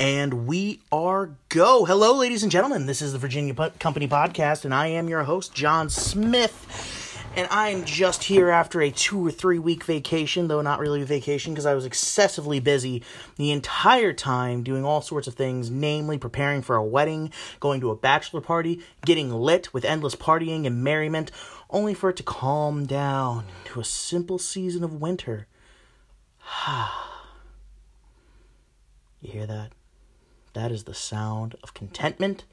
And we are go. Hello, ladies and gentlemen. This is the Virginia Company Podcast, and I am your host, John Smith. And I'm just here after a two or three week vacation, though not really a vacation because I was excessively busy the entire time doing all sorts of things, namely preparing for a wedding, going to a bachelor party, getting lit with endless partying and merriment, only for it to calm down to a simple season of winter. you hear that? That is the sound of contentment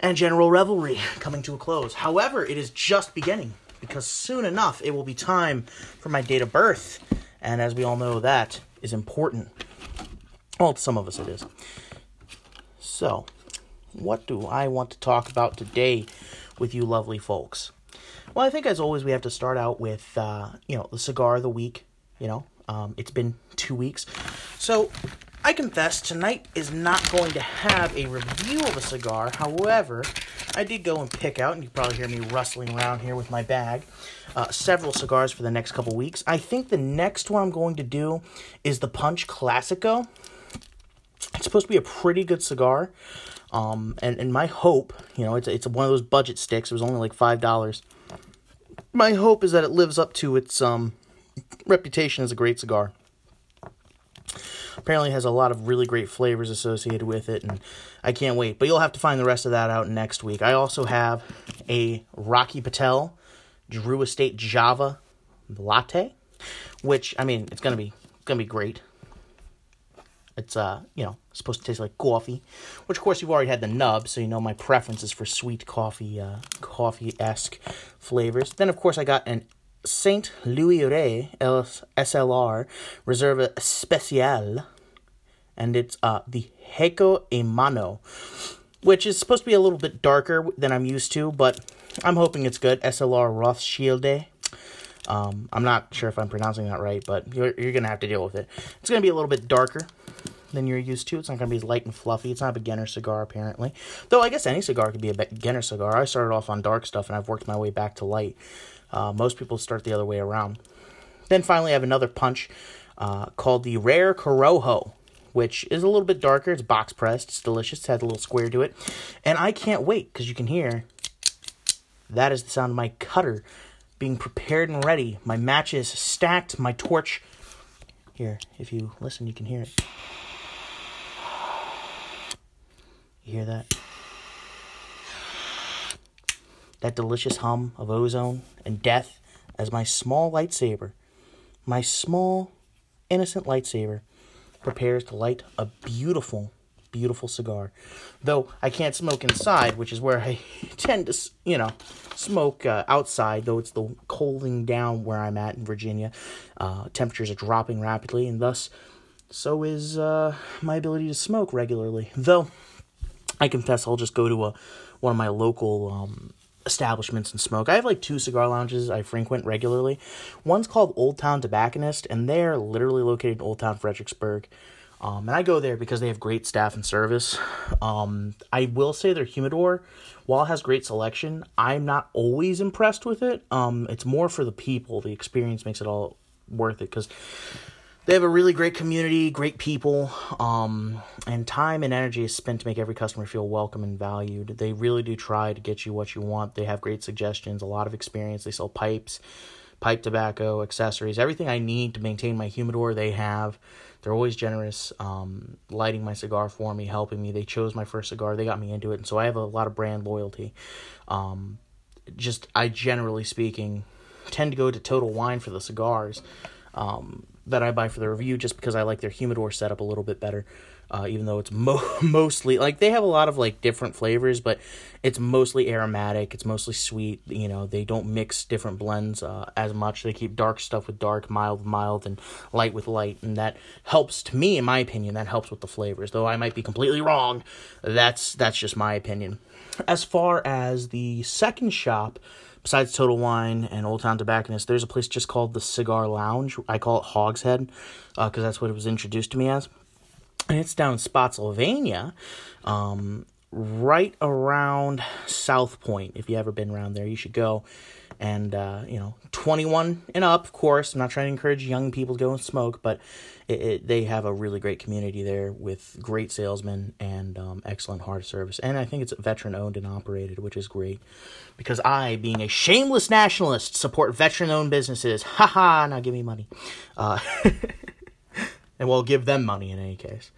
and general revelry coming to a close. However, it is just beginning because soon enough it will be time for my date of birth. And as we all know, that is important. Well, to some of us it is. So, what do I want to talk about today with you lovely folks? Well, I think as always we have to start out with, uh, you know, the cigar of the week. You know, um, it's been two weeks. So, I confess, tonight is not going to have a review of a cigar. However, I did go and pick out, and you probably hear me rustling around here with my bag, uh, several cigars for the next couple weeks. I think the next one I'm going to do is the Punch Classico. It's supposed to be a pretty good cigar. Um, and, and my hope, you know, it's, it's one of those budget sticks. It was only like $5. My hope is that it lives up to its um, reputation as a great cigar apparently has a lot of really great flavors associated with it and i can't wait. But you'll have to find the rest of that out next week. I also have a rocky patel drew estate java latte which i mean it's gonna be gonna be great. It's uh you know supposed to taste like coffee which of course you've already had the nub so you know my preference is for sweet coffee uh coffee-esque flavors. Then of course i got an Saint Louis Rey SLR Reserva Special, and it's uh, the Heiko e Mano, which is supposed to be a little bit darker than I'm used to, but I'm hoping it's good. SLR Rothschilde. Um, I'm not sure if I'm pronouncing that right, but you're, you're going to have to deal with it. It's going to be a little bit darker than you're used to. It's not going to be as light and fluffy. It's not a beginner cigar, apparently. Though I guess any cigar could be a beginner cigar. I started off on dark stuff, and I've worked my way back to light. Uh, most people start the other way around. Then finally, I have another punch uh, called the Rare Corojo, which is a little bit darker. It's box pressed. It's delicious. It has a little square to it. And I can't wait because you can hear that is the sound of my cutter being prepared and ready. My matches stacked, my torch. Here, if you listen, you can hear it. You hear that? That delicious hum of ozone and death as my small lightsaber, my small, innocent lightsaber, prepares to light a beautiful, beautiful cigar. Though I can't smoke inside, which is where I tend to, you know, smoke uh, outside, though it's the cooling down where I'm at in Virginia. Uh, temperatures are dropping rapidly, and thus, so is uh, my ability to smoke regularly. Though, I confess I'll just go to a one of my local um, establishments and smoke. I have like two cigar lounges I frequent regularly. One's called Old Town Tobacconist, and they're literally located in Old Town Fredericksburg. Um, and I go there because they have great staff and service. Um, I will say their humidor, while it has great selection, I'm not always impressed with it. Um, it's more for the people. The experience makes it all worth it because they have a really great community, great people, um, and time and energy is spent to make every customer feel welcome and valued. They really do try to get you what you want. They have great suggestions, a lot of experience. They sell pipes, pipe tobacco, accessories, everything I need to maintain my humidor. They have. They're always generous, um, lighting my cigar for me, helping me. They chose my first cigar. They got me into it, and so I have a lot of brand loyalty. Um, just I generally speaking tend to go to Total Wine for the cigars. Um, that I buy for the review just because I like their humidor setup a little bit better. Uh, even though it's mo- mostly like they have a lot of like different flavors, but it's mostly aromatic. It's mostly sweet. You know, they don't mix different blends uh, as much. They keep dark stuff with dark, mild with mild, and light with light, and that helps to me, in my opinion. That helps with the flavors. Though I might be completely wrong. That's that's just my opinion. As far as the second shop, besides Total Wine and Old Town Tobacconist, there's a place just called the Cigar Lounge. I call it Hogshead because uh, that's what it was introduced to me as. And it's down in Spotsylvania, um, right around South Point. If you ever been around there, you should go. and uh, you know 21 and up of course. I'm not trying to encourage young people to go and smoke but it, it, they have a really great community there with great salesmen and um, excellent hard service. And i think it's veteran owned and operated which is great. Because i being a shameless nationalist support veteran owned businesses haha now give me money. Uh, and we'll give them money in any case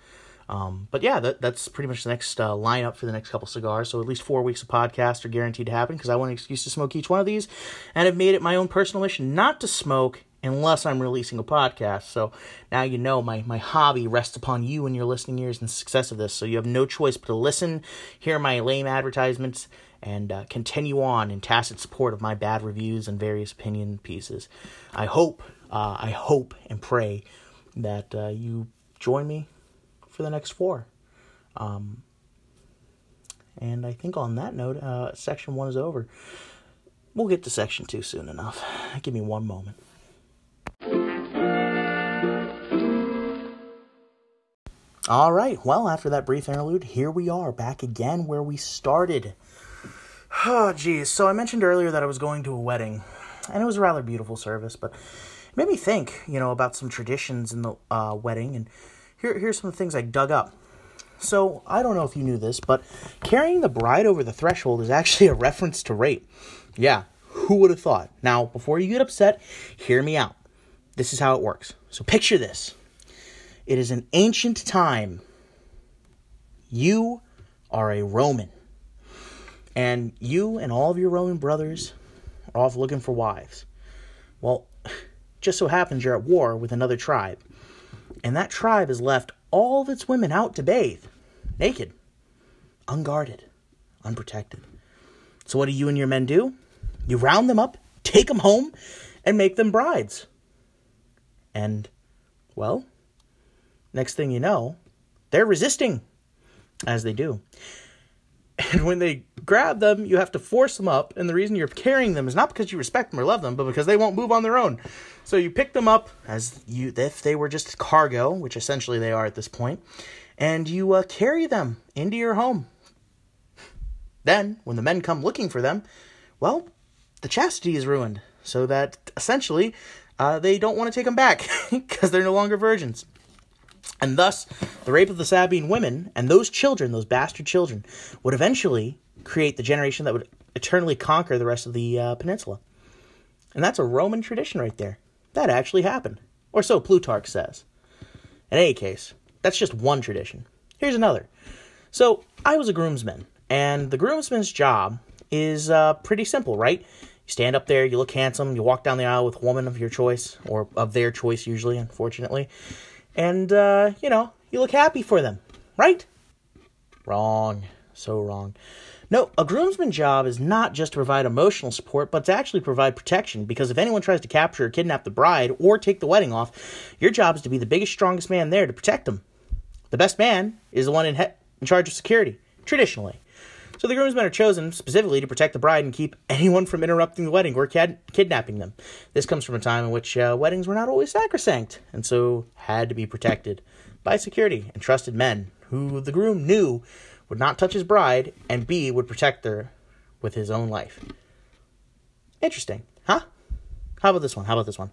um, but yeah, that, that's pretty much the next uh, lineup for the next couple cigars. So at least four weeks of podcast are guaranteed to happen because I want an excuse to smoke each one of these, and I've made it my own personal mission not to smoke unless I'm releasing a podcast. So now you know my, my hobby rests upon you and your listening ears and the success of this. So you have no choice but to listen, hear my lame advertisements, and uh, continue on in tacit support of my bad reviews and various opinion pieces. I hope, uh, I hope and pray that uh, you join me for the next four. Um, and I think on that note, uh, section one is over. We'll get to section two soon enough. Give me one moment. All right, well, after that brief interlude, here we are back again where we started. Oh, geez. So I mentioned earlier that I was going to a wedding, and it was a rather beautiful service, but made me think, you know, about some traditions in the uh, wedding and here, here's some of the things I dug up. So, I don't know if you knew this, but carrying the bride over the threshold is actually a reference to rape. Yeah, who would have thought? Now, before you get upset, hear me out. This is how it works. So, picture this it is an ancient time. You are a Roman. And you and all of your Roman brothers are off looking for wives. Well, just so happens you're at war with another tribe and that tribe has left all of its women out to bathe, naked, unguarded, unprotected. So, what do you and your men do? You round them up, take them home, and make them brides. And, well, next thing you know, they're resisting, as they do. And when they grab them, you have to force them up. And the reason you're carrying them is not because you respect them or love them, but because they won't move on their own. So you pick them up as you if they were just cargo, which essentially they are at this point, and you uh, carry them into your home. Then, when the men come looking for them, well, the chastity is ruined, so that essentially uh, they don't want to take them back because they're no longer virgins. And thus, the rape of the Sabine women and those children, those bastard children, would eventually create the generation that would eternally conquer the rest of the uh, peninsula. And that's a Roman tradition right there. That actually happened. Or so Plutarch says. In any case, that's just one tradition. Here's another. So, I was a groomsman, and the groomsman's job is uh, pretty simple, right? You stand up there, you look handsome, you walk down the aisle with a woman of your choice, or of their choice, usually, unfortunately and uh, you know you look happy for them, right? Wrong, so wrong. No, a groomsman job is not just to provide emotional support, but to actually provide protection. Because if anyone tries to capture or kidnap the bride or take the wedding off, your job is to be the biggest, strongest man there to protect them. The best man is the one in, he- in charge of security, traditionally. So the groomsmen are chosen specifically to protect the bride and keep anyone from interrupting the wedding or kid- kidnapping them. This comes from a time in which uh, weddings were not always sacrosanct, and so had to be protected by security and trusted men who the groom knew would not touch his bride and B would protect her with his own life. Interesting, huh? How about this one? How about this one?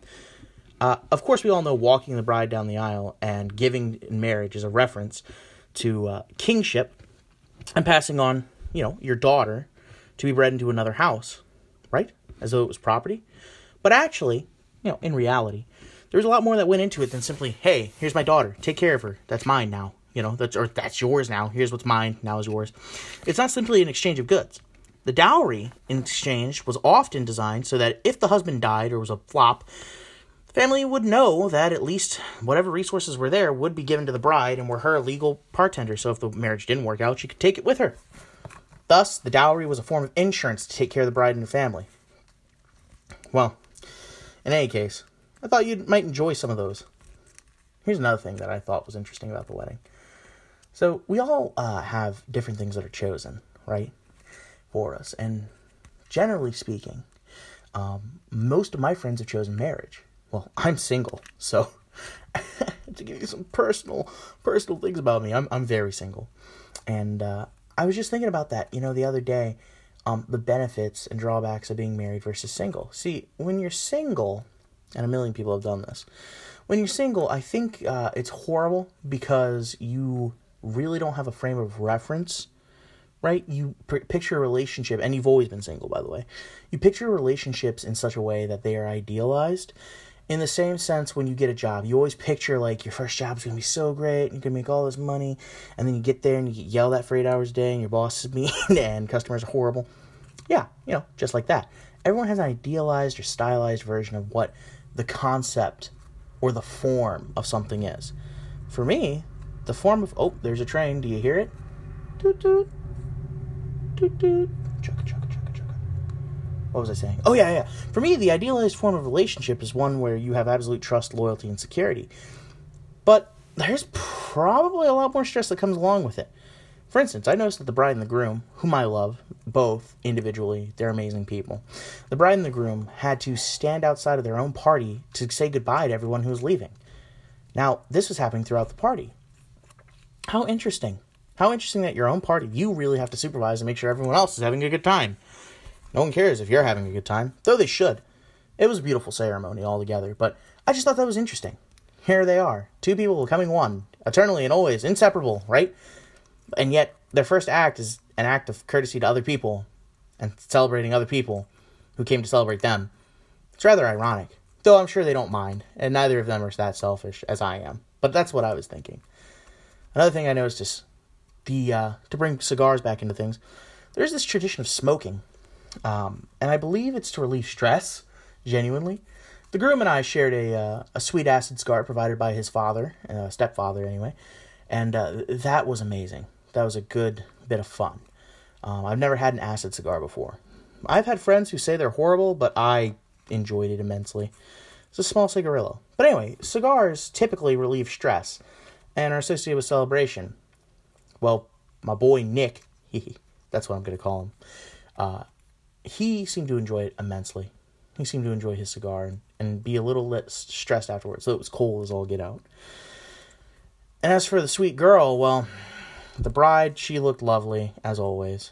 Uh, of course, we all know walking the bride down the aisle and giving in marriage is a reference to uh, kingship and passing on you know, your daughter to be bred into another house, right? As though it was property. But actually, you know, in reality, there was a lot more that went into it than simply, hey, here's my daughter, take care of her, that's mine now. You know, that's or that's yours now. Here's what's mine, now is yours. It's not simply an exchange of goods. The dowry in exchange was often designed so that if the husband died or was a flop, the family would know that at least whatever resources were there would be given to the bride and were her legal partender. So if the marriage didn't work out, she could take it with her. Thus, the dowry was a form of insurance to take care of the bride and her family. Well, in any case, I thought you might enjoy some of those. Here's another thing that I thought was interesting about the wedding. So, we all uh, have different things that are chosen, right, for us. And generally speaking, um, most of my friends have chosen marriage. Well, I'm single, so to give you some personal personal things about me, I'm I'm very single, and uh, I was just thinking about that, you know, the other day. um, the benefits and drawbacks of being married versus single. See, when you're single, and a million people have done this, when you're single, I think uh, it's horrible because you really don't have a frame of reference, right? You pr- picture a relationship, and you've always been single, by the way. You picture relationships in such a way that they are idealized. In the same sense, when you get a job, you always picture like your first job is gonna be so great, and you're gonna make all this money, and then you get there and you get yelled at for eight hours a day, and your boss is mean, and customers are horrible. Yeah, you know, just like that. Everyone has an idealized or stylized version of what the concept or the form of something is. For me, the form of oh, there's a train. Do you hear it? Toot toot. Toot toot. What was I saying? Oh yeah, yeah. For me, the idealized form of relationship is one where you have absolute trust, loyalty, and security. But there's probably a lot more stress that comes along with it. For instance, I noticed that the bride and the groom, whom I love, both individually, they're amazing people. The bride and the groom had to stand outside of their own party to say goodbye to everyone who was leaving. Now, this was happening throughout the party. How interesting. How interesting that your own party, you really have to supervise and make sure everyone else is having a good time. No one cares if you're having a good time, though they should. It was a beautiful ceremony altogether, but I just thought that was interesting. Here they are, two people becoming one, eternally and always, inseparable, right? and yet their first act is an act of courtesy to other people and celebrating other people who came to celebrate them. It's rather ironic, though I'm sure they don't mind, and neither of them are that selfish as I am. But that's what I was thinking. Another thing I noticed is the uh, to bring cigars back into things. There's this tradition of smoking, um, and I believe it's to relieve stress. Genuinely, the groom and I shared a uh, a sweet acid cigar provided by his father, uh, stepfather anyway, and uh, that was amazing that was a good bit of fun. Um, I've never had an acid cigar before. I've had friends who say they're horrible, but I enjoyed it immensely. It's a small cigarillo. But anyway, cigars typically relieve stress and are associated with celebration. Well, my boy Nick, that's what I'm going to call him, uh, he seemed to enjoy it immensely. He seemed to enjoy his cigar and, and be a little less stressed afterwards, so it was cold as all get out. And as for the sweet girl, well, the bride, she looked lovely, as always.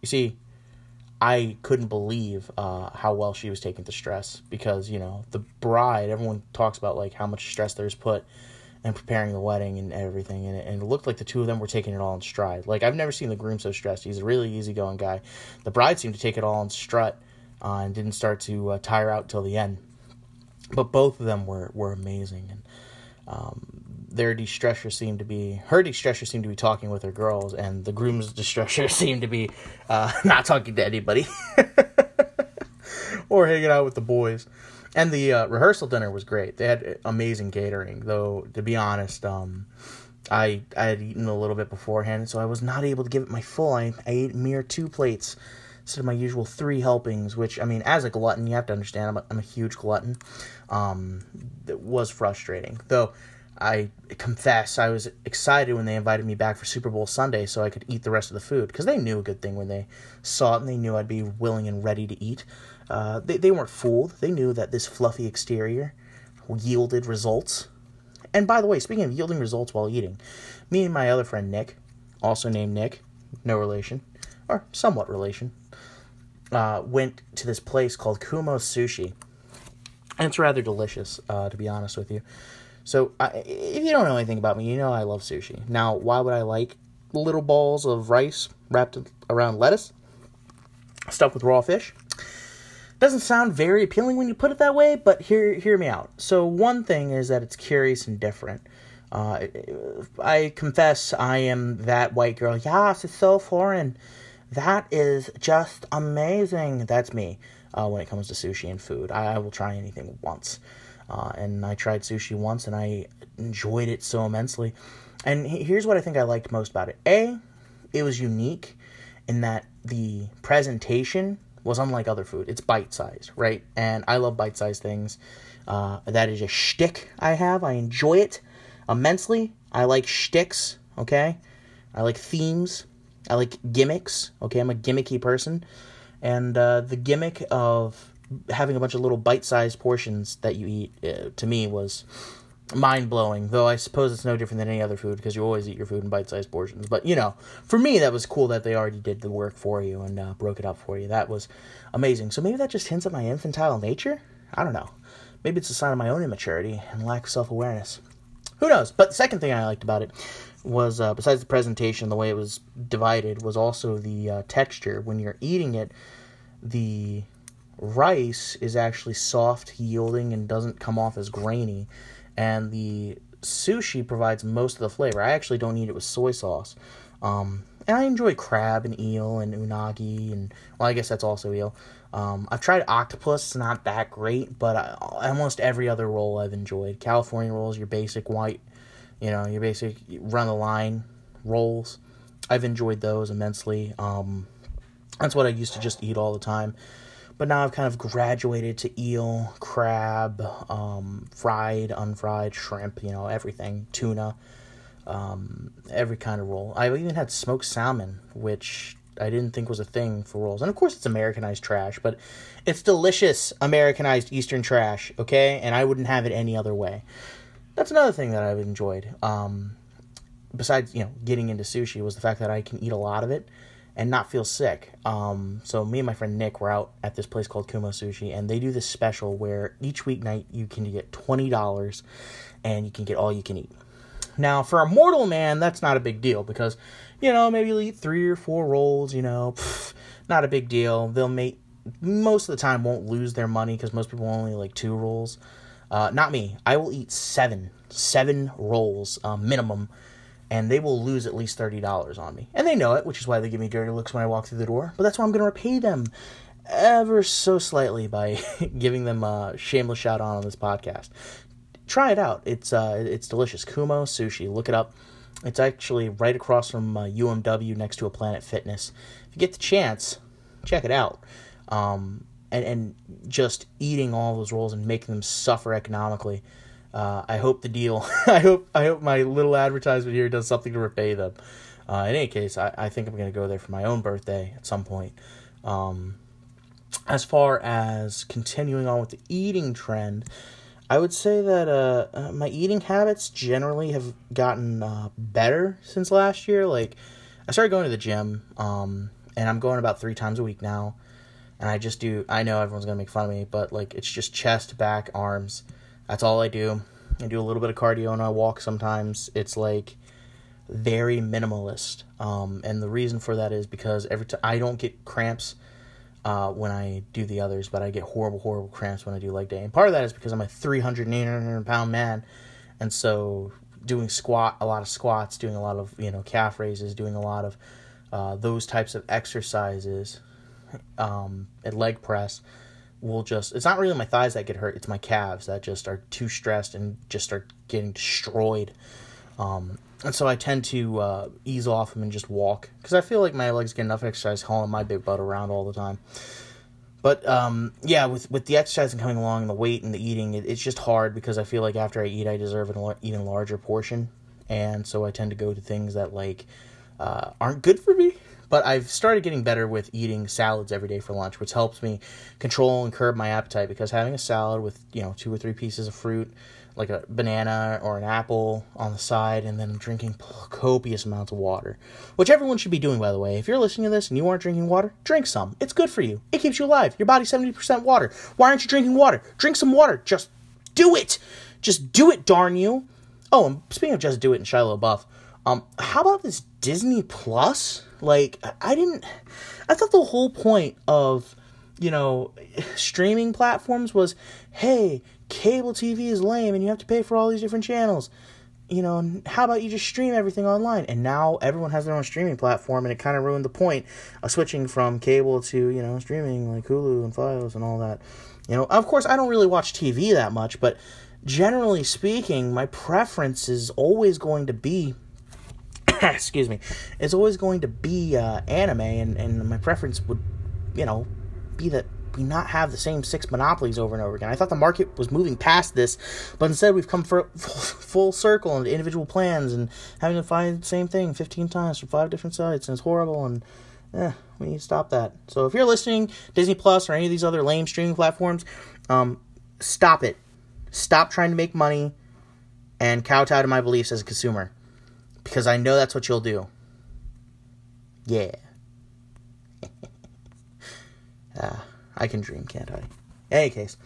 You see, I couldn't believe uh, how well she was taking the stress because, you know, the bride, everyone talks about like how much stress there's put in preparing the wedding and everything. And it, and it looked like the two of them were taking it all in stride. Like, I've never seen the groom so stressed. He's a really easygoing guy. The bride seemed to take it all in strut uh, and didn't start to uh, tire out till the end. But both of them were, were amazing. And um, their distressor seemed to be her distressor seemed to be talking with her girls, and the groom's distressor seemed to be uh, not talking to anybody or hanging out with the boys. And the uh, rehearsal dinner was great. They had amazing catering, though. To be honest, um, I I had eaten a little bit beforehand, so I was not able to give it my full. I, I ate mere two plates instead of my usual three helpings. Which I mean, as a glutton, you have to understand. I'm a, I'm a huge glutton. Um, it was frustrating, though. I confess I was excited when they invited me back for Super Bowl Sunday so I could eat the rest of the food because they knew a good thing when they saw it and they knew I'd be willing and ready to eat. Uh, they, they weren't fooled. They knew that this fluffy exterior yielded results. And by the way, speaking of yielding results while eating, me and my other friend Nick, also named Nick, no relation, or somewhat relation, uh, went to this place called Kumo Sushi. And it's rather delicious, uh, to be honest with you. So, I, if you don't know anything about me, you know I love sushi. Now, why would I like little balls of rice wrapped around lettuce, stuffed with raw fish? Doesn't sound very appealing when you put it that way, but hear hear me out. So, one thing is that it's curious and different. Uh, I confess I am that white girl. Yes, it's so foreign. That is just amazing. That's me uh, when it comes to sushi and food. I, I will try anything once. Uh, and I tried sushi once and I enjoyed it so immensely. And here's what I think I liked most about it A, it was unique in that the presentation was unlike other food. It's bite sized, right? And I love bite sized things. Uh, that is a shtick I have. I enjoy it immensely. I like shticks, okay? I like themes. I like gimmicks, okay? I'm a gimmicky person. And uh, the gimmick of having a bunch of little bite-sized portions that you eat uh, to me was mind blowing. Though I suppose it's no different than any other food because you always eat your food in bite sized portions. But you know, for me, that was cool that they already did the work for you and uh, broke it up for you. That was amazing. So maybe that just hints at my infantile nature. I don't know. Maybe it's a sign of my own immaturity and lack of self awareness. Who knows? But the second thing I liked about it was, uh, besides the presentation, the way it was divided, was also the uh, texture. When you're eating it, the rice is actually soft, yielding, and doesn't come off as grainy. And the sushi provides most of the flavor. I actually don't eat it with soy sauce. Um, and I enjoy crab and eel and unagi, and well, I guess that's also eel. Um, I've tried octopus; it's not that great, but I, almost every other roll I've enjoyed. California rolls, your basic white, you know, your basic run the line rolls. I've enjoyed those immensely. Um, that's what I used to just eat all the time. But now I've kind of graduated to eel, crab, um, fried, unfried, shrimp, you know, everything, tuna, um, every kind of roll. I've even had smoked salmon, which I didn't think was a thing for rolls. And of course, it's Americanized trash, but it's delicious Americanized Eastern trash, okay? And I wouldn't have it any other way. That's another thing that I've enjoyed. Um, besides, you know, getting into sushi, was the fact that I can eat a lot of it and not feel sick. Um, so me and my friend Nick were out at this place called Kumo Sushi, and they do this special where each weeknight you can get twenty dollars, and you can get all you can eat. Now, for a mortal man, that's not a big deal because, you know, maybe you'll eat three or four rolls. You know, pff, not a big deal. They'll make most of the time won't lose their money because most people only like two rolls. Uh, not me. I will eat seven, seven rolls um, minimum and they will lose at least $30 on me. And they know it, which is why they give me dirty looks when I walk through the door. But that's why I'm going to repay them ever so slightly by giving them a shameless shout out on this podcast. Try it out. It's uh, it's delicious. Kumo sushi. Look it up. It's actually right across from uh, UMW next to a Planet Fitness. If you get the chance, check it out. Um, and, and just eating all those rolls and making them suffer economically uh, I hope the deal. I hope I hope my little advertisement here does something to repay them. Uh, in any case, I, I think I'm going to go there for my own birthday at some point. Um, as far as continuing on with the eating trend, I would say that uh, uh my eating habits generally have gotten uh, better since last year. Like, I started going to the gym, um, and I'm going about three times a week now. And I just do. I know everyone's gonna make fun of me, but like, it's just chest, back, arms that's all I do. I do a little bit of cardio and I walk sometimes. It's like very minimalist. Um, and the reason for that is because every time I don't get cramps uh, when I do the others, but I get horrible, horrible cramps when I do leg day. And part of that is because I'm a 300, 800 pound man. And so doing squat, a lot of squats, doing a lot of, you know, calf raises, doing a lot of uh, those types of exercises, um, and leg press will just it's not really my thighs that get hurt it's my calves that just are too stressed and just start getting destroyed. Um, and so i tend to uh, ease off them and just walk because i feel like my legs get enough exercise hauling my big butt around all the time. But um, yeah with with the exercise and coming along and the weight and the eating it, it's just hard because i feel like after i eat i deserve an even larger portion. And so i tend to go to things that like uh, aren't good for me but I've started getting better with eating salads every day for lunch, which helps me control and curb my appetite because having a salad with, you know, two or three pieces of fruit, like a banana or an apple on the side, and then drinking copious amounts of water, which everyone should be doing, by the way. If you're listening to this and you aren't drinking water, drink some. It's good for you. It keeps you alive. Your body's 70% water. Why aren't you drinking water? Drink some water. Just do it. Just do it, darn you. Oh, and speaking of just do it and Shia LaBeouf, um, how about this Disney Plus? Like, I didn't. I thought the whole point of, you know, streaming platforms was hey, cable TV is lame and you have to pay for all these different channels. You know, how about you just stream everything online? And now everyone has their own streaming platform, and it kind of ruined the point of switching from cable to, you know, streaming like Hulu and Fios and all that. You know, of course, I don't really watch TV that much, but generally speaking, my preference is always going to be excuse me, is always going to be uh, anime, and, and my preference would, you know, be that we not have the same six monopolies over and over again. I thought the market was moving past this, but instead we've come for full circle into individual plans and having to find the same thing 15 times from five different sites, and it's horrible, and eh, we need to stop that. So if you're listening, Disney Plus or any of these other lame streaming platforms, um, stop it. Stop trying to make money and kowtow to my beliefs as a consumer because I know that's what you'll do. Yeah. uh, I can dream, can't I? In any case,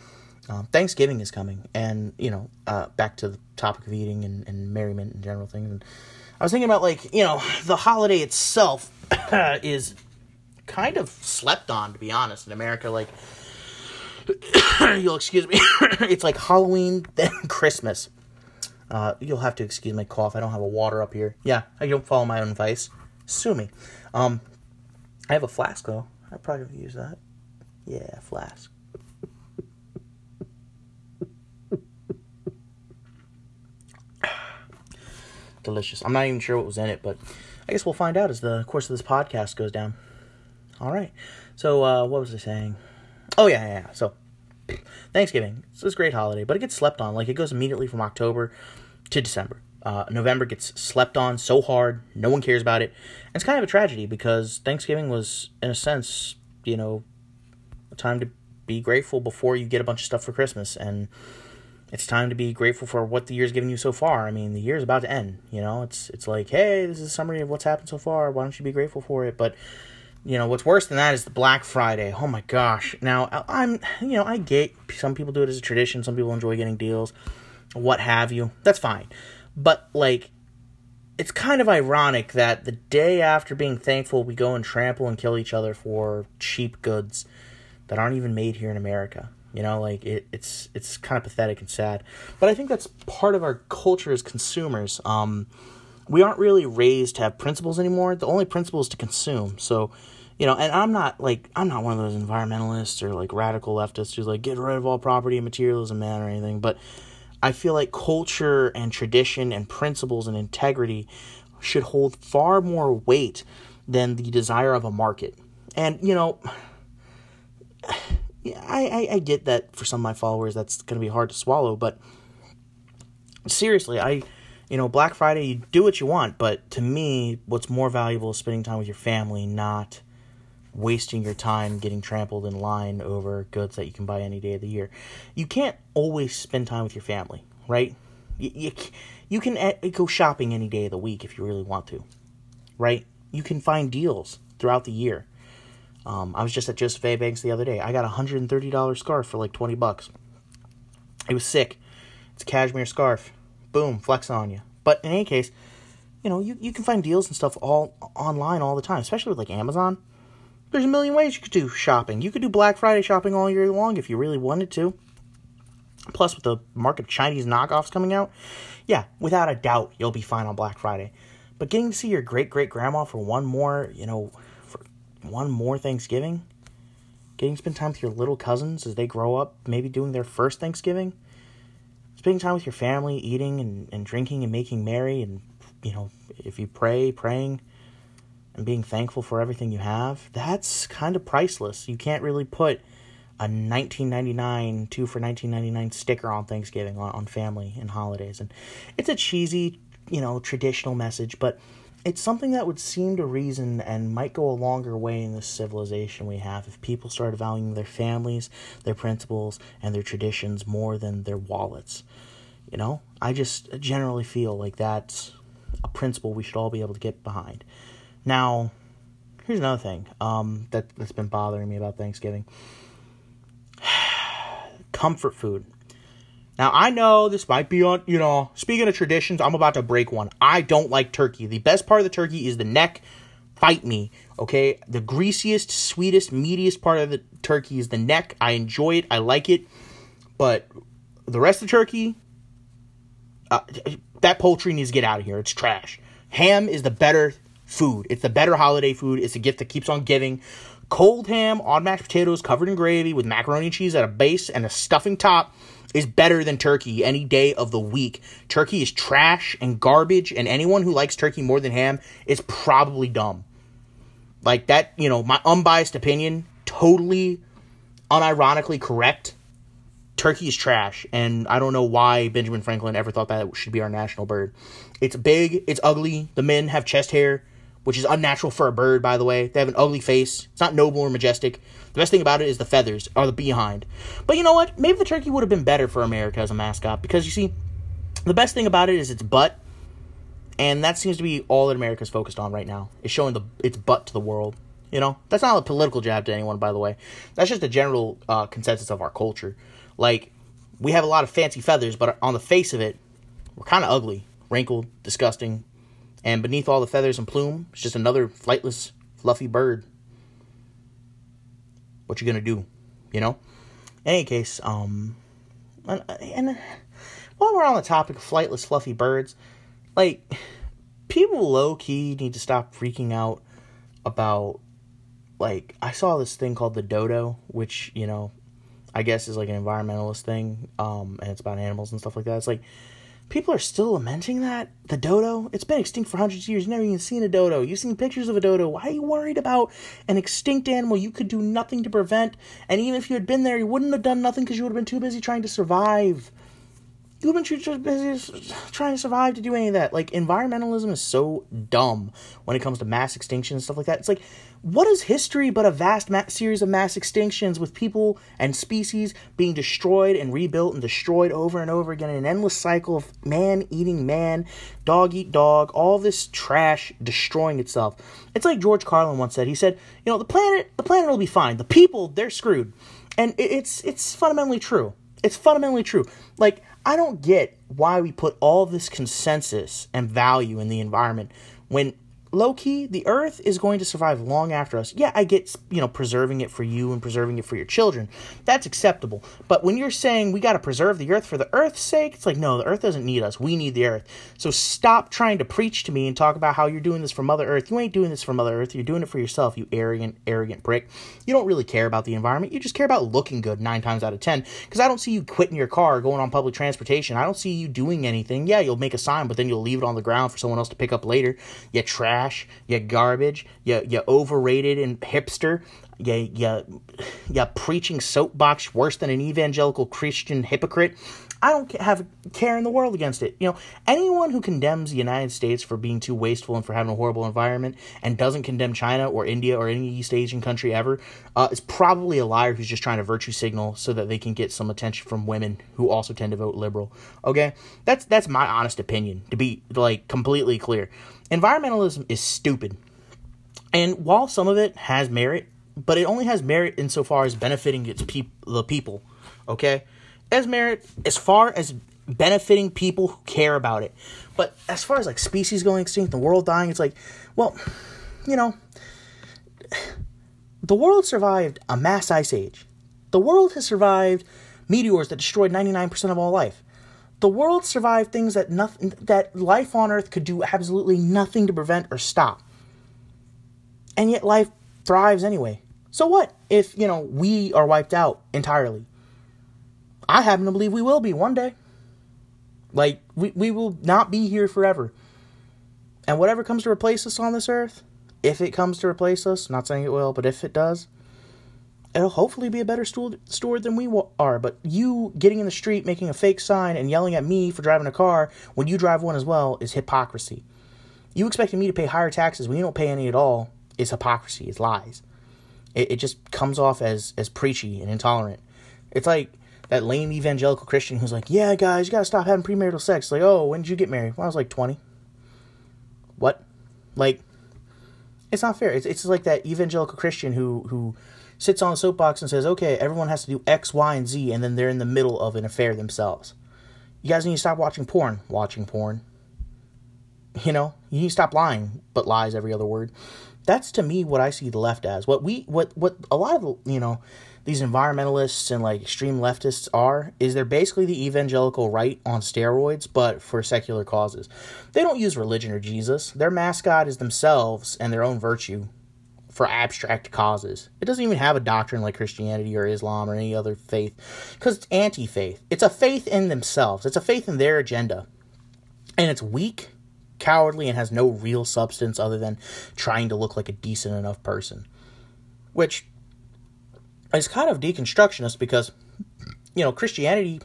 um, Thanksgiving is coming, and you know, uh, back to the topic of eating and, and merriment and general things. And I was thinking about like you know the holiday itself is kind of slept on, to be honest, in America. Like, you'll excuse me, it's like Halloween then Christmas. Uh, you'll have to excuse my cough. I don't have a water up here. Yeah, I don't follow my own advice. Sue me. Um, I have a flask though. I probably could use that. Yeah, flask. Delicious. I'm not even sure what was in it, but I guess we'll find out as the course of this podcast goes down. All right. So, uh, what was I saying? Oh yeah, yeah. yeah. So, Thanksgiving. It's this great holiday, but it gets slept on. Like it goes immediately from October to December. Uh, November gets slept on so hard, no one cares about it. And it's kind of a tragedy because Thanksgiving was, in a sense, you know, a time to be grateful before you get a bunch of stuff for Christmas. And it's time to be grateful for what the year's given you so far. I mean, the year's about to end. You know, it's it's like, hey, this is a summary of what's happened so far. Why don't you be grateful for it? But you know, what's worse than that is the Black Friday. Oh my gosh! Now I'm, you know, I get some people do it as a tradition. Some people enjoy getting deals, what have you. That's fine. But like it's kind of ironic that the day after being thankful we go and trample and kill each other for cheap goods that aren't even made here in America. You know, like it, it's it's kind of pathetic and sad. But I think that's part of our culture as consumers. Um, we aren't really raised to have principles anymore. The only principle is to consume. So, you know, and I'm not like I'm not one of those environmentalists or like radical leftists who's like get rid of all property and materialism, man, or anything. But I feel like culture and tradition and principles and integrity should hold far more weight than the desire of a market. And, you know, I, I, I get that for some of my followers that's going to be hard to swallow, but seriously, I, you know, Black Friday, you do what you want, but to me, what's more valuable is spending time with your family, not wasting your time getting trampled in line over goods that you can buy any day of the year. You can't always spend time with your family, right? You, you, you can go shopping any day of the week if you really want to, right? You can find deals throughout the year. Um, I was just at Joseph A. Banks the other day. I got a $130 scarf for like 20 bucks. It was sick. It's a cashmere scarf. Boom, flex on you. But in any case, you know, you, you can find deals and stuff all online all the time, especially with like Amazon. There's a million ways you could do shopping. You could do Black Friday shopping all year long if you really wanted to. Plus, with the market of Chinese knockoffs coming out, yeah, without a doubt, you'll be fine on Black Friday. But getting to see your great great grandma for one more, you know, for one more Thanksgiving, getting to spend time with your little cousins as they grow up, maybe doing their first Thanksgiving, spending time with your family, eating and, and drinking and making merry, and, you know, if you pray, praying and being thankful for everything you have, that's kind of priceless. You can't really put a 1999 two for 1999 sticker on Thanksgiving on, on family and holidays. And it's a cheesy, you know, traditional message, but it's something that would seem to reason and might go a longer way in this civilization we have if people started valuing their families, their principles, and their traditions more than their wallets. You know, I just generally feel like that's a principle we should all be able to get behind. Now, here's another thing um, that, that's been bothering me about Thanksgiving comfort food. Now, I know this might be on, you know, speaking of traditions, I'm about to break one. I don't like turkey. The best part of the turkey is the neck. Fight me, okay? The greasiest, sweetest, meatiest part of the turkey is the neck. I enjoy it. I like it. But the rest of the turkey, uh, that poultry needs to get out of here. It's trash. Ham is the better food. It's the better holiday food. It's a gift that keeps on giving. Cold ham on mashed potatoes covered in gravy with macaroni and cheese at a base and a stuffing top is better than turkey any day of the week. Turkey is trash and garbage, and anyone who likes turkey more than ham is probably dumb. Like that, you know, my unbiased opinion, totally unironically correct. Turkey is trash, and I don't know why Benjamin Franklin ever thought that should be our national bird. It's big, it's ugly, the men have chest hair which is unnatural for a bird, by the way. They have an ugly face. It's not noble or majestic. The best thing about it is the feathers or the behind. But you know what? Maybe the turkey would have been better for America as a mascot because you see, The best thing about it is its butt, and that seems to be all that America's focused on right now. Is showing the its butt to the world. You know, that's not a political jab to anyone, by the way. That's just a general uh, consensus of our culture. Like, we have a lot of fancy feathers, but on the face of it, we're kind of ugly, wrinkled, disgusting, and beneath all the feathers and plume, it's just another flightless, fluffy bird. What you gonna do? You know. In any case, um, and, and while we're on the topic of flightless, fluffy birds, like people low key need to stop freaking out about like I saw this thing called the dodo, which you know, I guess is like an environmentalist thing, um, and it's about animals and stuff like that. It's like people are still lamenting that the dodo. It's been extinct for hundreds of years. You've never even seen a dodo. You've seen pictures of a dodo. Why are you worried about an extinct animal you could do nothing to prevent? And even if you had been there, you wouldn't have done nothing because you would have been too busy trying to survive. You would have been too busy trying to survive to do any of that. Like environmentalism is so dumb when it comes to mass extinction and stuff like that. It's like what is history but a vast ma- series of mass extinctions with people and species being destroyed and rebuilt and destroyed over and over again in an endless cycle of man eating man, dog eat dog, all this trash destroying itself. It's like George Carlin once said. He said, "You know, the planet, the planet will be fine. The people, they're screwed." And it's it's fundamentally true. It's fundamentally true. Like I don't get why we put all this consensus and value in the environment when low key, the earth is going to survive long after us. Yeah, I get, you know, preserving it for you and preserving it for your children. That's acceptable. But when you're saying we got to preserve the earth for the earth's sake, it's like, no, the earth doesn't need us. We need the earth. So stop trying to preach to me and talk about how you're doing this for Mother Earth. You ain't doing this for Mother Earth. You're doing it for yourself, you arrogant, arrogant prick. You don't really care about the environment. You just care about looking good nine times out of ten. Because I don't see you quitting your car, going on public transportation. I don't see you doing anything. Yeah, you'll make a sign, but then you'll leave it on the ground for someone else to pick up later. You trash, you garbage, you, you overrated and hipster, you, you, you preaching soapbox worse than an evangelical Christian hypocrite. I don't have a care in the world against it. You know, anyone who condemns the United States for being too wasteful and for having a horrible environment and doesn't condemn China or India or any East Asian country ever uh, is probably a liar who's just trying to virtue signal so that they can get some attention from women who also tend to vote liberal. Okay, that's that's my honest opinion. To be like completely clear, environmentalism is stupid, and while some of it has merit, but it only has merit insofar as benefiting its peop- the people. Okay as merit as far as benefiting people who care about it. But as far as like species going extinct, the world dying, it's like, well, you know, the world survived a mass ice age. The world has survived meteors that destroyed 99% of all life. The world survived things that nothing that life on earth could do absolutely nothing to prevent or stop. And yet life thrives anyway. So what if, you know, we are wiped out entirely? I happen to believe we will be one day. Like, we, we will not be here forever. And whatever comes to replace us on this earth, if it comes to replace us, not saying it will, but if it does, it'll hopefully be a better steward, than we are. But you getting in the street, making a fake sign, and yelling at me for driving a car when you drive one as well is hypocrisy. You expecting me to pay higher taxes when you don't pay any at all is hypocrisy, it's lies. It, it just comes off as, as preachy and intolerant. It's like that lame evangelical Christian who's like, "Yeah, guys, you gotta stop having premarital sex." Like, oh, when did you get married? When I was like twenty. What? Like, it's not fair. It's it's like that evangelical Christian who who sits on a soapbox and says, "Okay, everyone has to do X, Y, and Z," and then they're in the middle of an affair themselves. You guys need to stop watching porn. Watching porn. You know, you need to stop lying, but lies every other word. That's to me what I see the left as. What we what what a lot of you know these environmentalists and like extreme leftists are is they're basically the evangelical right on steroids but for secular causes they don't use religion or jesus their mascot is themselves and their own virtue for abstract causes. It doesn't even have a doctrine like christianity or islam or any other faith because it's anti-faith. It's a faith in themselves. It's a faith in their agenda. And it's weak cowardly and has no real substance other than trying to look like a decent enough person. Which is kind of deconstructionist because, you know, Christianity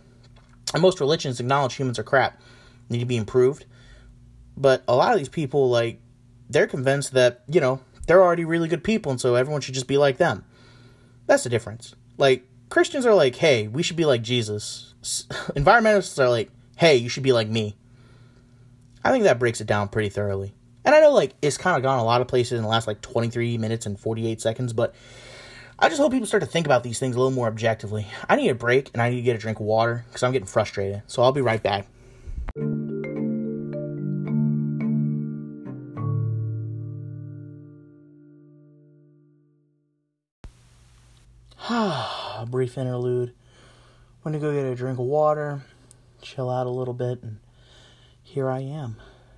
and most religions acknowledge humans are crap, need to be improved. But a lot of these people, like, they're convinced that, you know, they're already really good people and so everyone should just be like them. That's the difference. Like, Christians are like, hey, we should be like Jesus. Environmentalists are like, hey, you should be like me. I think that breaks it down pretty thoroughly. And I know like it's kind of gone a lot of places in the last like 23 minutes and 48 seconds, but I just hope people start to think about these things a little more objectively. I need a break and I need to get a drink of water because I'm getting frustrated. So I'll be right back. Brief interlude. Went to go get a drink of water, chill out a little bit, and here I am,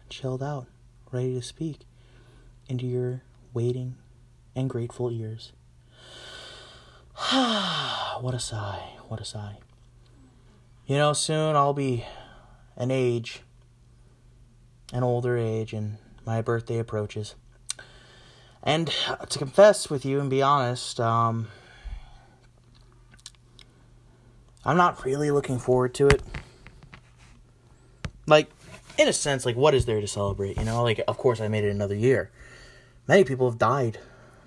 chilled out, ready to speak into your waiting and grateful ears. what a sigh, what a sigh. You know, soon I'll be an age, an older age, and my birthday approaches. And to confess with you and be honest, um, I'm not really looking forward to it. Like, in a sense, like, what is there to celebrate? You know, like, of course, I made it another year. Many people have died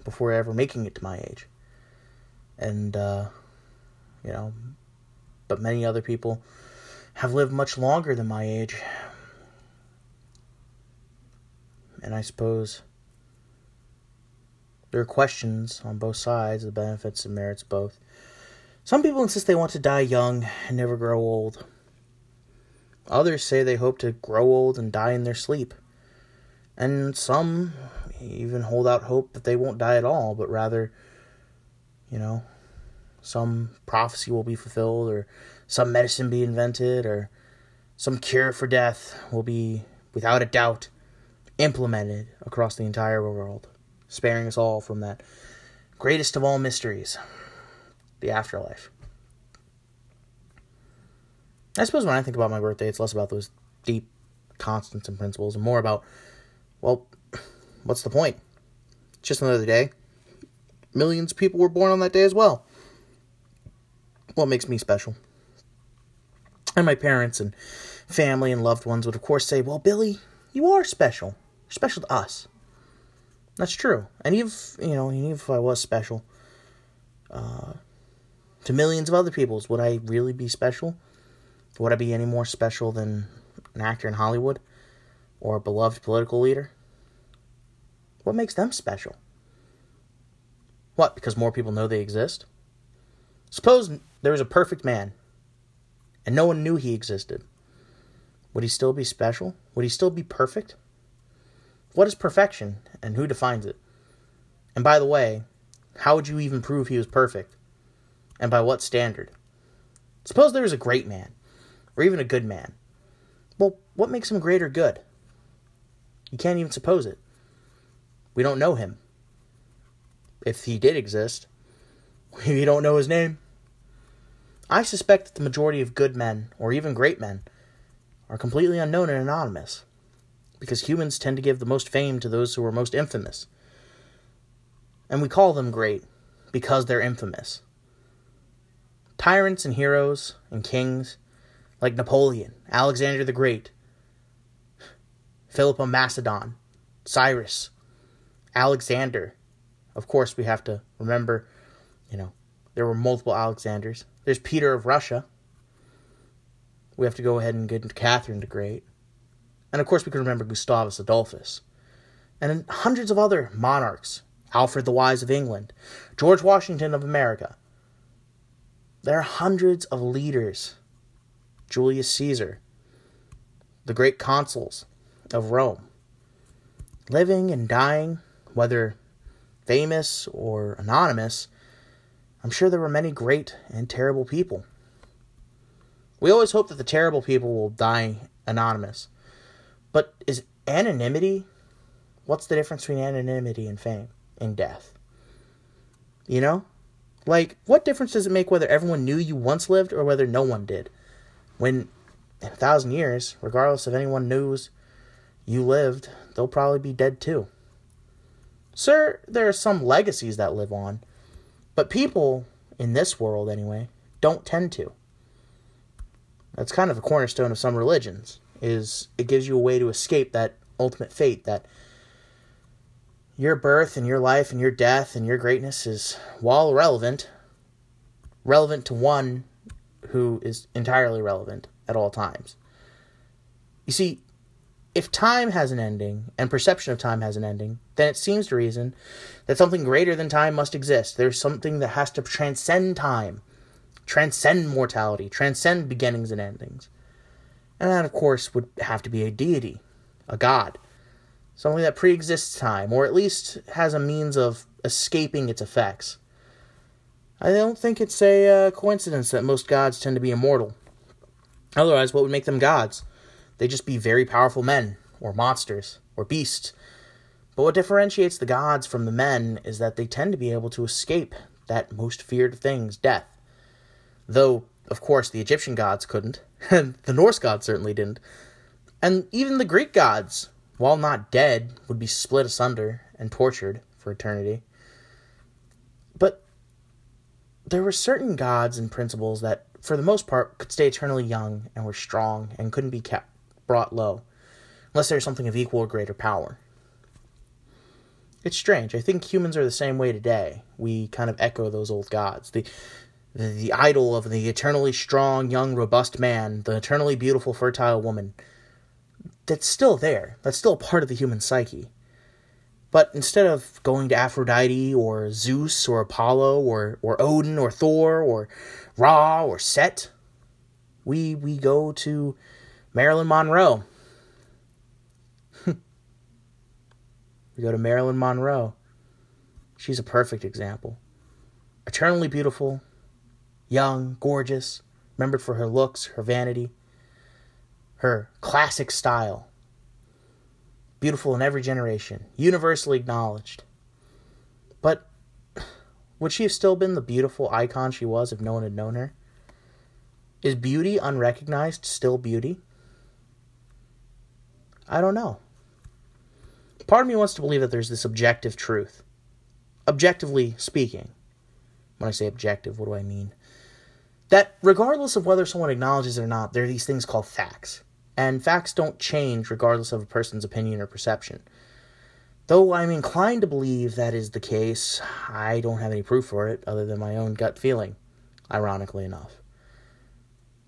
before ever making it to my age. And, uh, you know, but many other people have lived much longer than my age. And I suppose there are questions on both sides, the benefits and merits both. Some people insist they want to die young and never grow old. Others say they hope to grow old and die in their sleep. And some even hold out hope that they won't die at all, but rather, you know, some prophecy will be fulfilled, or some medicine be invented, or some cure for death will be, without a doubt, implemented across the entire world, sparing us all from that greatest of all mysteries the afterlife. I suppose when I think about my birthday, it's less about those deep constants and principles and more about, well, what's the point? It's just another day. Millions of people were born on that day as well. What makes me special? And my parents and family and loved ones would, of course, say, well, Billy, you are special. You're special to us. That's true. And if, you know, even if I was special, uh, to millions of other peoples. Would I really be special? Would I be any more special than an actor in Hollywood or a beloved political leader? What makes them special? What, because more people know they exist? Suppose there was a perfect man and no one knew he existed. Would he still be special? Would he still be perfect? What is perfection and who defines it? And by the way, how would you even prove he was perfect? And by what standard? Suppose there is a great man, or even a good man. Well, what makes him great or good? You can't even suppose it. We don't know him. If he did exist, we don't know his name. I suspect that the majority of good men, or even great men, are completely unknown and anonymous, because humans tend to give the most fame to those who are most infamous. And we call them great because they're infamous. Tyrants and heroes and kings like Napoleon, Alexander the Great, Philip of Macedon, Cyrus, Alexander. Of course, we have to remember, you know, there were multiple Alexanders. There's Peter of Russia. We have to go ahead and get into Catherine the Great. And of course, we can remember Gustavus Adolphus. And hundreds of other monarchs Alfred the Wise of England, George Washington of America, there are hundreds of leaders. Julius Caesar, the great consuls of Rome, living and dying, whether famous or anonymous, I'm sure there were many great and terrible people. We always hope that the terrible people will die anonymous. But is anonymity what's the difference between anonymity and fame and death? You know? Like, what difference does it make whether everyone knew you once lived or whether no one did? When, in a thousand years, regardless if anyone knows you lived, they'll probably be dead too. Sir, there are some legacies that live on, but people, in this world anyway, don't tend to. That's kind of a cornerstone of some religions, is it gives you a way to escape that ultimate fate that your birth and your life and your death and your greatness is, while relevant, relevant to one who is entirely relevant at all times. You see, if time has an ending and perception of time has an ending, then it seems to reason that something greater than time must exist. There's something that has to transcend time, transcend mortality, transcend beginnings and endings. And that, of course, would have to be a deity, a god, something that pre exists time, or at least has a means of escaping its effects. I don't think it's a uh, coincidence that most gods tend to be immortal. Otherwise, what would make them gods? They'd just be very powerful men, or monsters, or beasts. But what differentiates the gods from the men is that they tend to be able to escape that most feared of things, death. Though, of course, the Egyptian gods couldn't, and the Norse gods certainly didn't. And even the Greek gods, while not dead, would be split asunder and tortured for eternity. But there were certain gods and principles that, for the most part, could stay eternally young and were strong and couldn't be kept brought low, unless there's something of equal or greater power. It's strange. I think humans are the same way today. We kind of echo those old gods. The, the, the idol of the eternally strong, young, robust man, the eternally beautiful, fertile woman. That's still there. That's still part of the human psyche. But instead of going to Aphrodite or Zeus or Apollo or, or Odin or Thor or Ra or Set, we we go to Marilyn Monroe. we go to Marilyn Monroe. She's a perfect example. Eternally beautiful, young, gorgeous, remembered for her looks, her vanity, her classic style beautiful in every generation, universally acknowledged. But would she have still been the beautiful icon she was if no one had known her? Is beauty unrecognized still beauty? I don't know. Part of me wants to believe that there's this objective truth. Objectively speaking. When I say objective, what do I mean? That regardless of whether someone acknowledges it or not, there are these things called facts and facts don't change regardless of a person's opinion or perception. Though I'm inclined to believe that is the case, I don't have any proof for it other than my own gut feeling, ironically enough.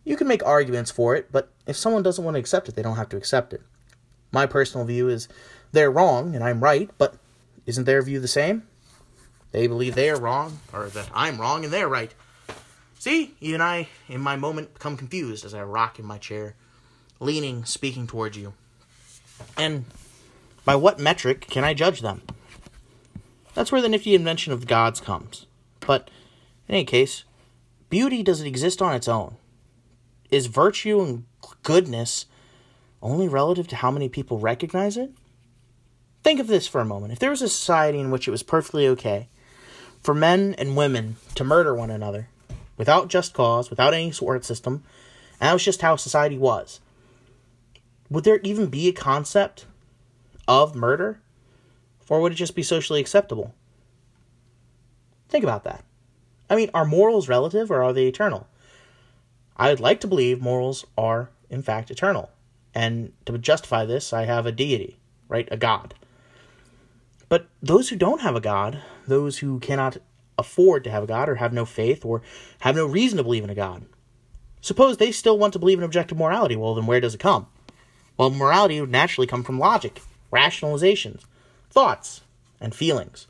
You can make arguments for it, but if someone doesn't want to accept it, they don't have to accept it. My personal view is they're wrong and I'm right, but isn't their view the same? They believe they are wrong, or that I'm wrong and they're right. See, you and I, in my moment, become confused as I rock in my chair leaning, speaking towards you. And by what metric can I judge them? That's where the nifty invention of gods comes. But in any case, beauty doesn't exist on its own. Is virtue and goodness only relative to how many people recognize it? Think of this for a moment. If there was a society in which it was perfectly okay for men and women to murder one another without just cause, without any sort of system, and that was just how society was, would there even be a concept of murder? Or would it just be socially acceptable? Think about that. I mean, are morals relative or are they eternal? I would like to believe morals are, in fact, eternal. And to justify this, I have a deity, right? A god. But those who don't have a god, those who cannot afford to have a god or have no faith or have no reason to believe in a god, suppose they still want to believe in objective morality. Well, then where does it come? Well, morality would naturally come from logic, rationalizations, thoughts, and feelings.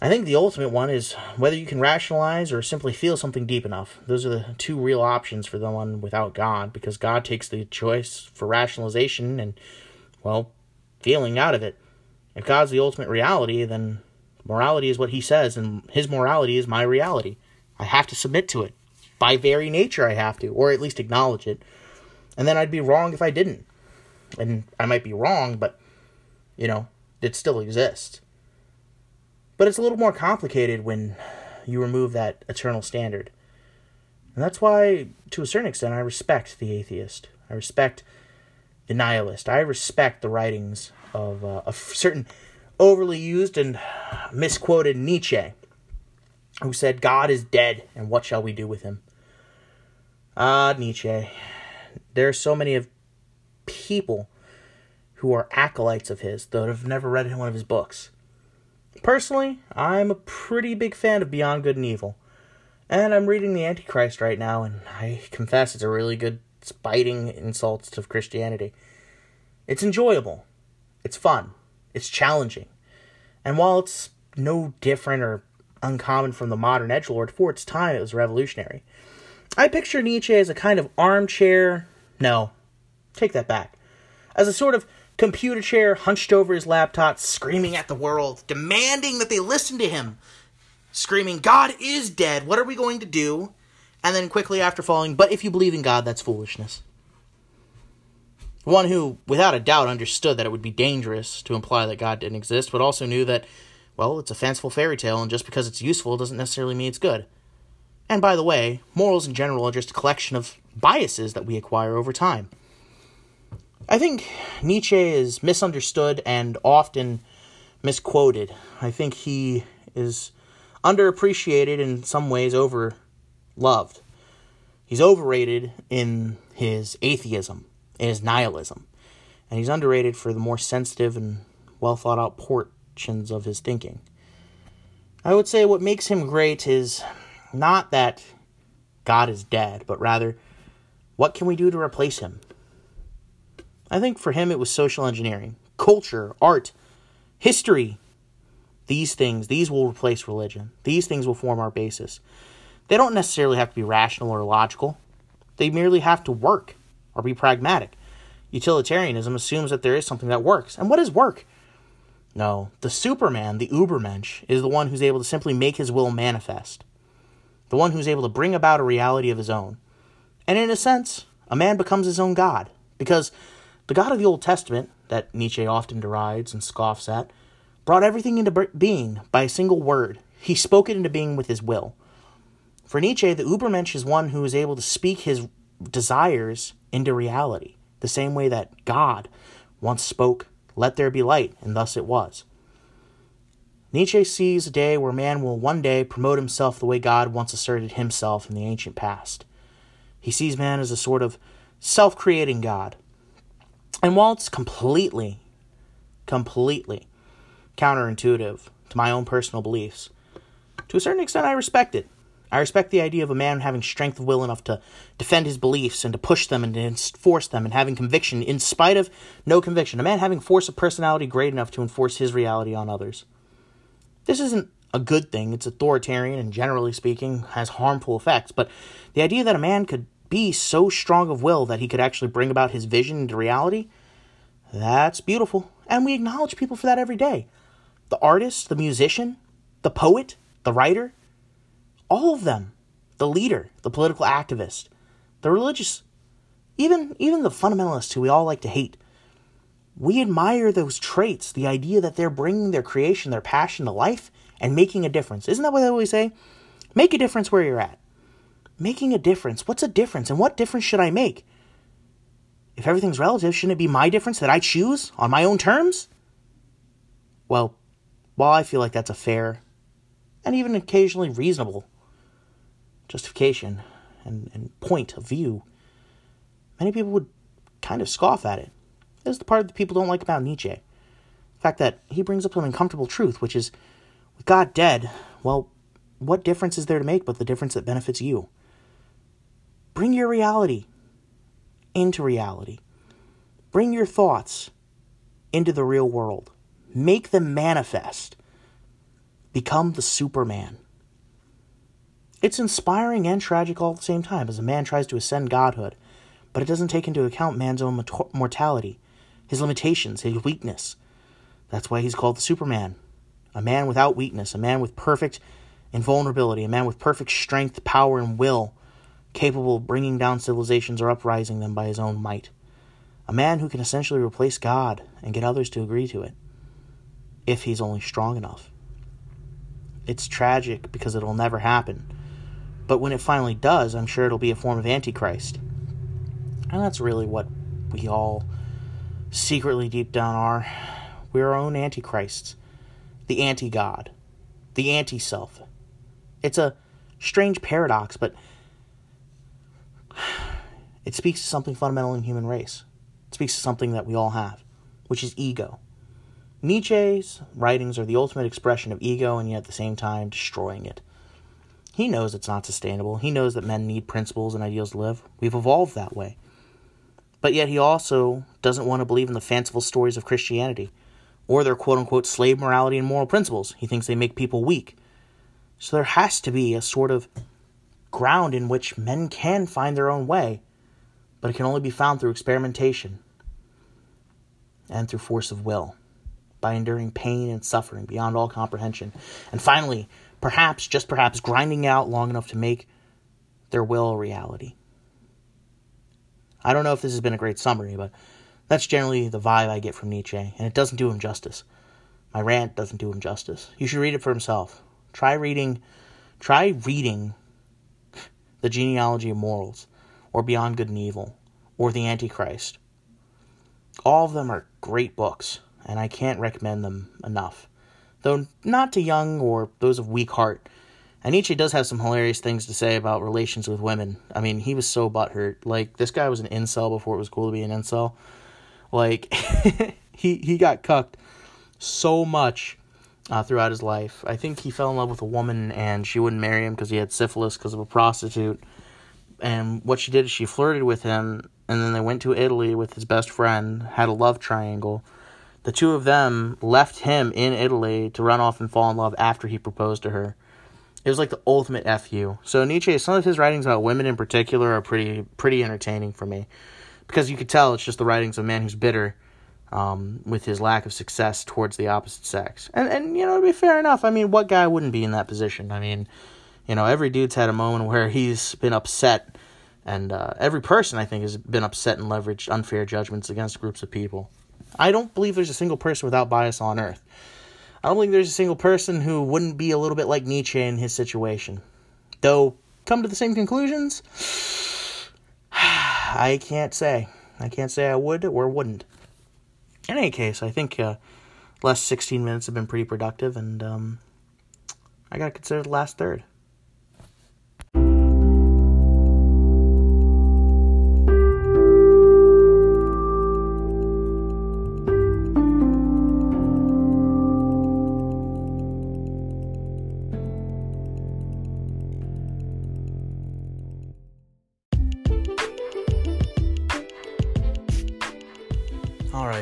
I think the ultimate one is whether you can rationalize or simply feel something deep enough. Those are the two real options for the one without God, because God takes the choice for rationalization and, well, feeling out of it. If God's the ultimate reality, then morality is what He says, and His morality is my reality. I have to submit to it. By very nature, I have to, or at least acknowledge it. And then I'd be wrong if I didn't. And I might be wrong, but, you know, it still exists. But it's a little more complicated when you remove that eternal standard. And that's why, to a certain extent, I respect the atheist. I respect the nihilist. I respect the writings of uh, a certain overly used and misquoted Nietzsche, who said, God is dead, and what shall we do with him? Ah, Nietzsche there are so many of people who are acolytes of his that have never read one of his books. Personally, I'm a pretty big fan of Beyond Good and Evil. And I'm reading The Antichrist right now, and I confess it's a really good biting insults to Christianity. It's enjoyable. It's fun. It's challenging. And while it's no different or uncommon from the modern edge lord, for its time it was revolutionary. I picture Nietzsche as a kind of armchair. No, take that back. As a sort of computer chair hunched over his laptop, screaming at the world, demanding that they listen to him, screaming, God is dead. What are we going to do? And then quickly after falling, but if you believe in God, that's foolishness. One who, without a doubt, understood that it would be dangerous to imply that God didn't exist, but also knew that, well, it's a fanciful fairy tale, and just because it's useful doesn't necessarily mean it's good. And by the way, morals in general are just a collection of biases that we acquire over time. I think Nietzsche is misunderstood and often misquoted. I think he is underappreciated and in some ways, over loved. He's overrated in his atheism, in his nihilism, and he's underrated for the more sensitive and well thought out portions of his thinking. I would say what makes him great is not that God is dead, but rather, what can we do to replace him? I think for him it was social engineering, culture, art, history. These things, these will replace religion. These things will form our basis. They don't necessarily have to be rational or logical. They merely have to work or be pragmatic. Utilitarianism assumes that there is something that works. And what is work? No, the Superman, the Ubermensch, is the one who's able to simply make his will manifest. The one who's able to bring about a reality of his own. And in a sense, a man becomes his own God. Because the God of the Old Testament, that Nietzsche often derides and scoffs at, brought everything into being by a single word. He spoke it into being with his will. For Nietzsche, the Ubermensch is one who is able to speak his desires into reality, the same way that God once spoke, Let there be light, and thus it was. Nietzsche sees a day where man will one day promote himself the way God once asserted himself in the ancient past. He sees man as a sort of self creating God, and while it's completely, completely counterintuitive to my own personal beliefs, to a certain extent I respect it. I respect the idea of a man having strength of will enough to defend his beliefs and to push them and to enforce them and having conviction in spite of no conviction. A man having force of personality great enough to enforce his reality on others. This isn't a good thing. It's authoritarian and generally speaking has harmful effects. But the idea that a man could be so strong of will that he could actually bring about his vision into reality, that's beautiful. And we acknowledge people for that every day. The artist, the musician, the poet, the writer, all of them. The leader, the political activist, the religious, even even the fundamentalists who we all like to hate. We admire those traits, the idea that they're bringing their creation, their passion to life and making a difference. Isn't that what they always say? Make a difference where you're at making a difference. What's a difference? And what difference should I make? If everything's relative, shouldn't it be my difference that I choose on my own terms? Well, while I feel like that's a fair and even occasionally reasonable justification and, and point of view, many people would kind of scoff at it. This is the part that people don't like about Nietzsche. The fact that he brings up some uncomfortable truth, which is God dead, well, what difference is there to make but the difference that benefits you? Bring your reality into reality. Bring your thoughts into the real world. Make them manifest. Become the Superman. It's inspiring and tragic all at the same time as a man tries to ascend godhood, but it doesn't take into account man's own mortality, his limitations, his weakness. That's why he's called the Superman. A man without weakness, a man with perfect invulnerability, a man with perfect strength, power, and will capable of bringing down civilizations or uprising them by his own might. A man who can essentially replace God and get others to agree to it, if he's only strong enough. It's tragic because it'll never happen, but when it finally does, I'm sure it'll be a form of Antichrist. And that's really what we all secretly deep down are. We're our own Antichrists, the anti God, the anti self. It's a strange paradox, but it speaks to something fundamental in human race. It speaks to something that we all have, which is ego. Nietzsche's writings are the ultimate expression of ego and yet at the same time destroying it. He knows it's not sustainable. He knows that men need principles and ideals to live. We've evolved that way. But yet he also doesn't want to believe in the fanciful stories of Christianity or their quote unquote slave morality and moral principles. He thinks they make people weak. So there has to be a sort of ground in which men can find their own way, but it can only be found through experimentation and through force of will, by enduring pain and suffering beyond all comprehension. And finally, perhaps, just perhaps, grinding out long enough to make their will a reality. I don't know if this has been a great summary, but that's generally the vibe I get from Nietzsche, and it doesn't do him justice. My rant doesn't do him justice. You should read it for himself. Try reading try reading The Genealogy of Morals or Beyond Good and Evil or The Antichrist. All of them are great books, and I can't recommend them enough. Though not to young or those of weak heart. And Nietzsche does have some hilarious things to say about relations with women. I mean, he was so butthurt. Like, this guy was an incel before it was cool to be an incel. Like, he, he got cucked so much uh, throughout his life. I think he fell in love with a woman and she wouldn't marry him because he had syphilis because of a prostitute. And what she did is she flirted with him, and then they went to Italy with his best friend, had a love triangle. The two of them left him in Italy to run off and fall in love after he proposed to her. It was like the ultimate fu. So Nietzsche, some of his writings about women in particular are pretty pretty entertaining for me, because you could tell it's just the writings of a man who's bitter um, with his lack of success towards the opposite sex. And and you know, to be fair enough, I mean, what guy wouldn't be in that position? I mean, you know, every dude's had a moment where he's been upset, and uh, every person I think has been upset and leveraged unfair judgments against groups of people. I don't believe there's a single person without bias on earth. I don't think there's a single person who wouldn't be a little bit like Nietzsche in his situation. Though, come to the same conclusions? I can't say. I can't say I would or wouldn't in any case, I think uh, last 16 minutes have been pretty productive, and um, I got to consider the last third.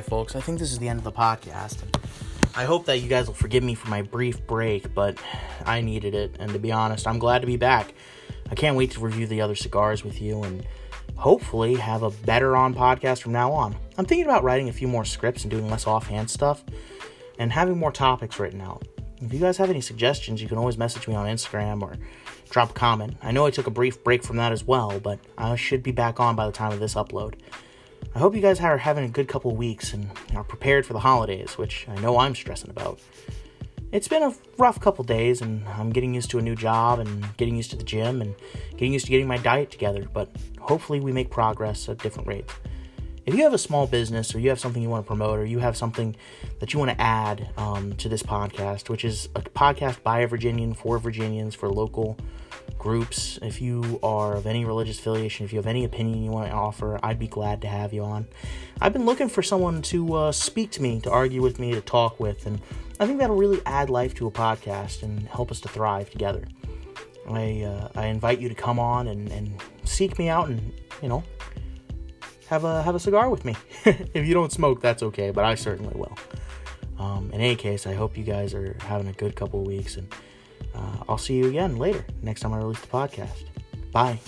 Folks. I think this is the end of the podcast. I hope that you guys will forgive me for my brief break, but I needed it. And to be honest, I'm glad to be back. I can't wait to review the other cigars with you and hopefully have a better on podcast from now on. I'm thinking about writing a few more scripts and doing less offhand stuff and having more topics written out. If you guys have any suggestions, you can always message me on Instagram or drop a comment. I know I took a brief break from that as well, but I should be back on by the time of this upload. I hope you guys are having a good couple weeks and are prepared for the holidays, which I know I'm stressing about. It's been a rough couple days, and I'm getting used to a new job and getting used to the gym and getting used to getting my diet together, but hopefully we make progress at different rates. If you have a small business or you have something you want to promote or you have something that you want to add um, to this podcast, which is a podcast by a Virginian for Virginians for local groups. If you are of any religious affiliation, if you have any opinion you want to offer, I'd be glad to have you on. I've been looking for someone to uh, speak to me, to argue with me, to talk with, and I think that'll really add life to a podcast and help us to thrive together. I uh, I invite you to come on and, and seek me out and you know have a have a cigar with me. if you don't smoke, that's okay, but I certainly will. Um, in any case, I hope you guys are having a good couple of weeks and uh, I'll see you again later, next time I release the podcast. Bye.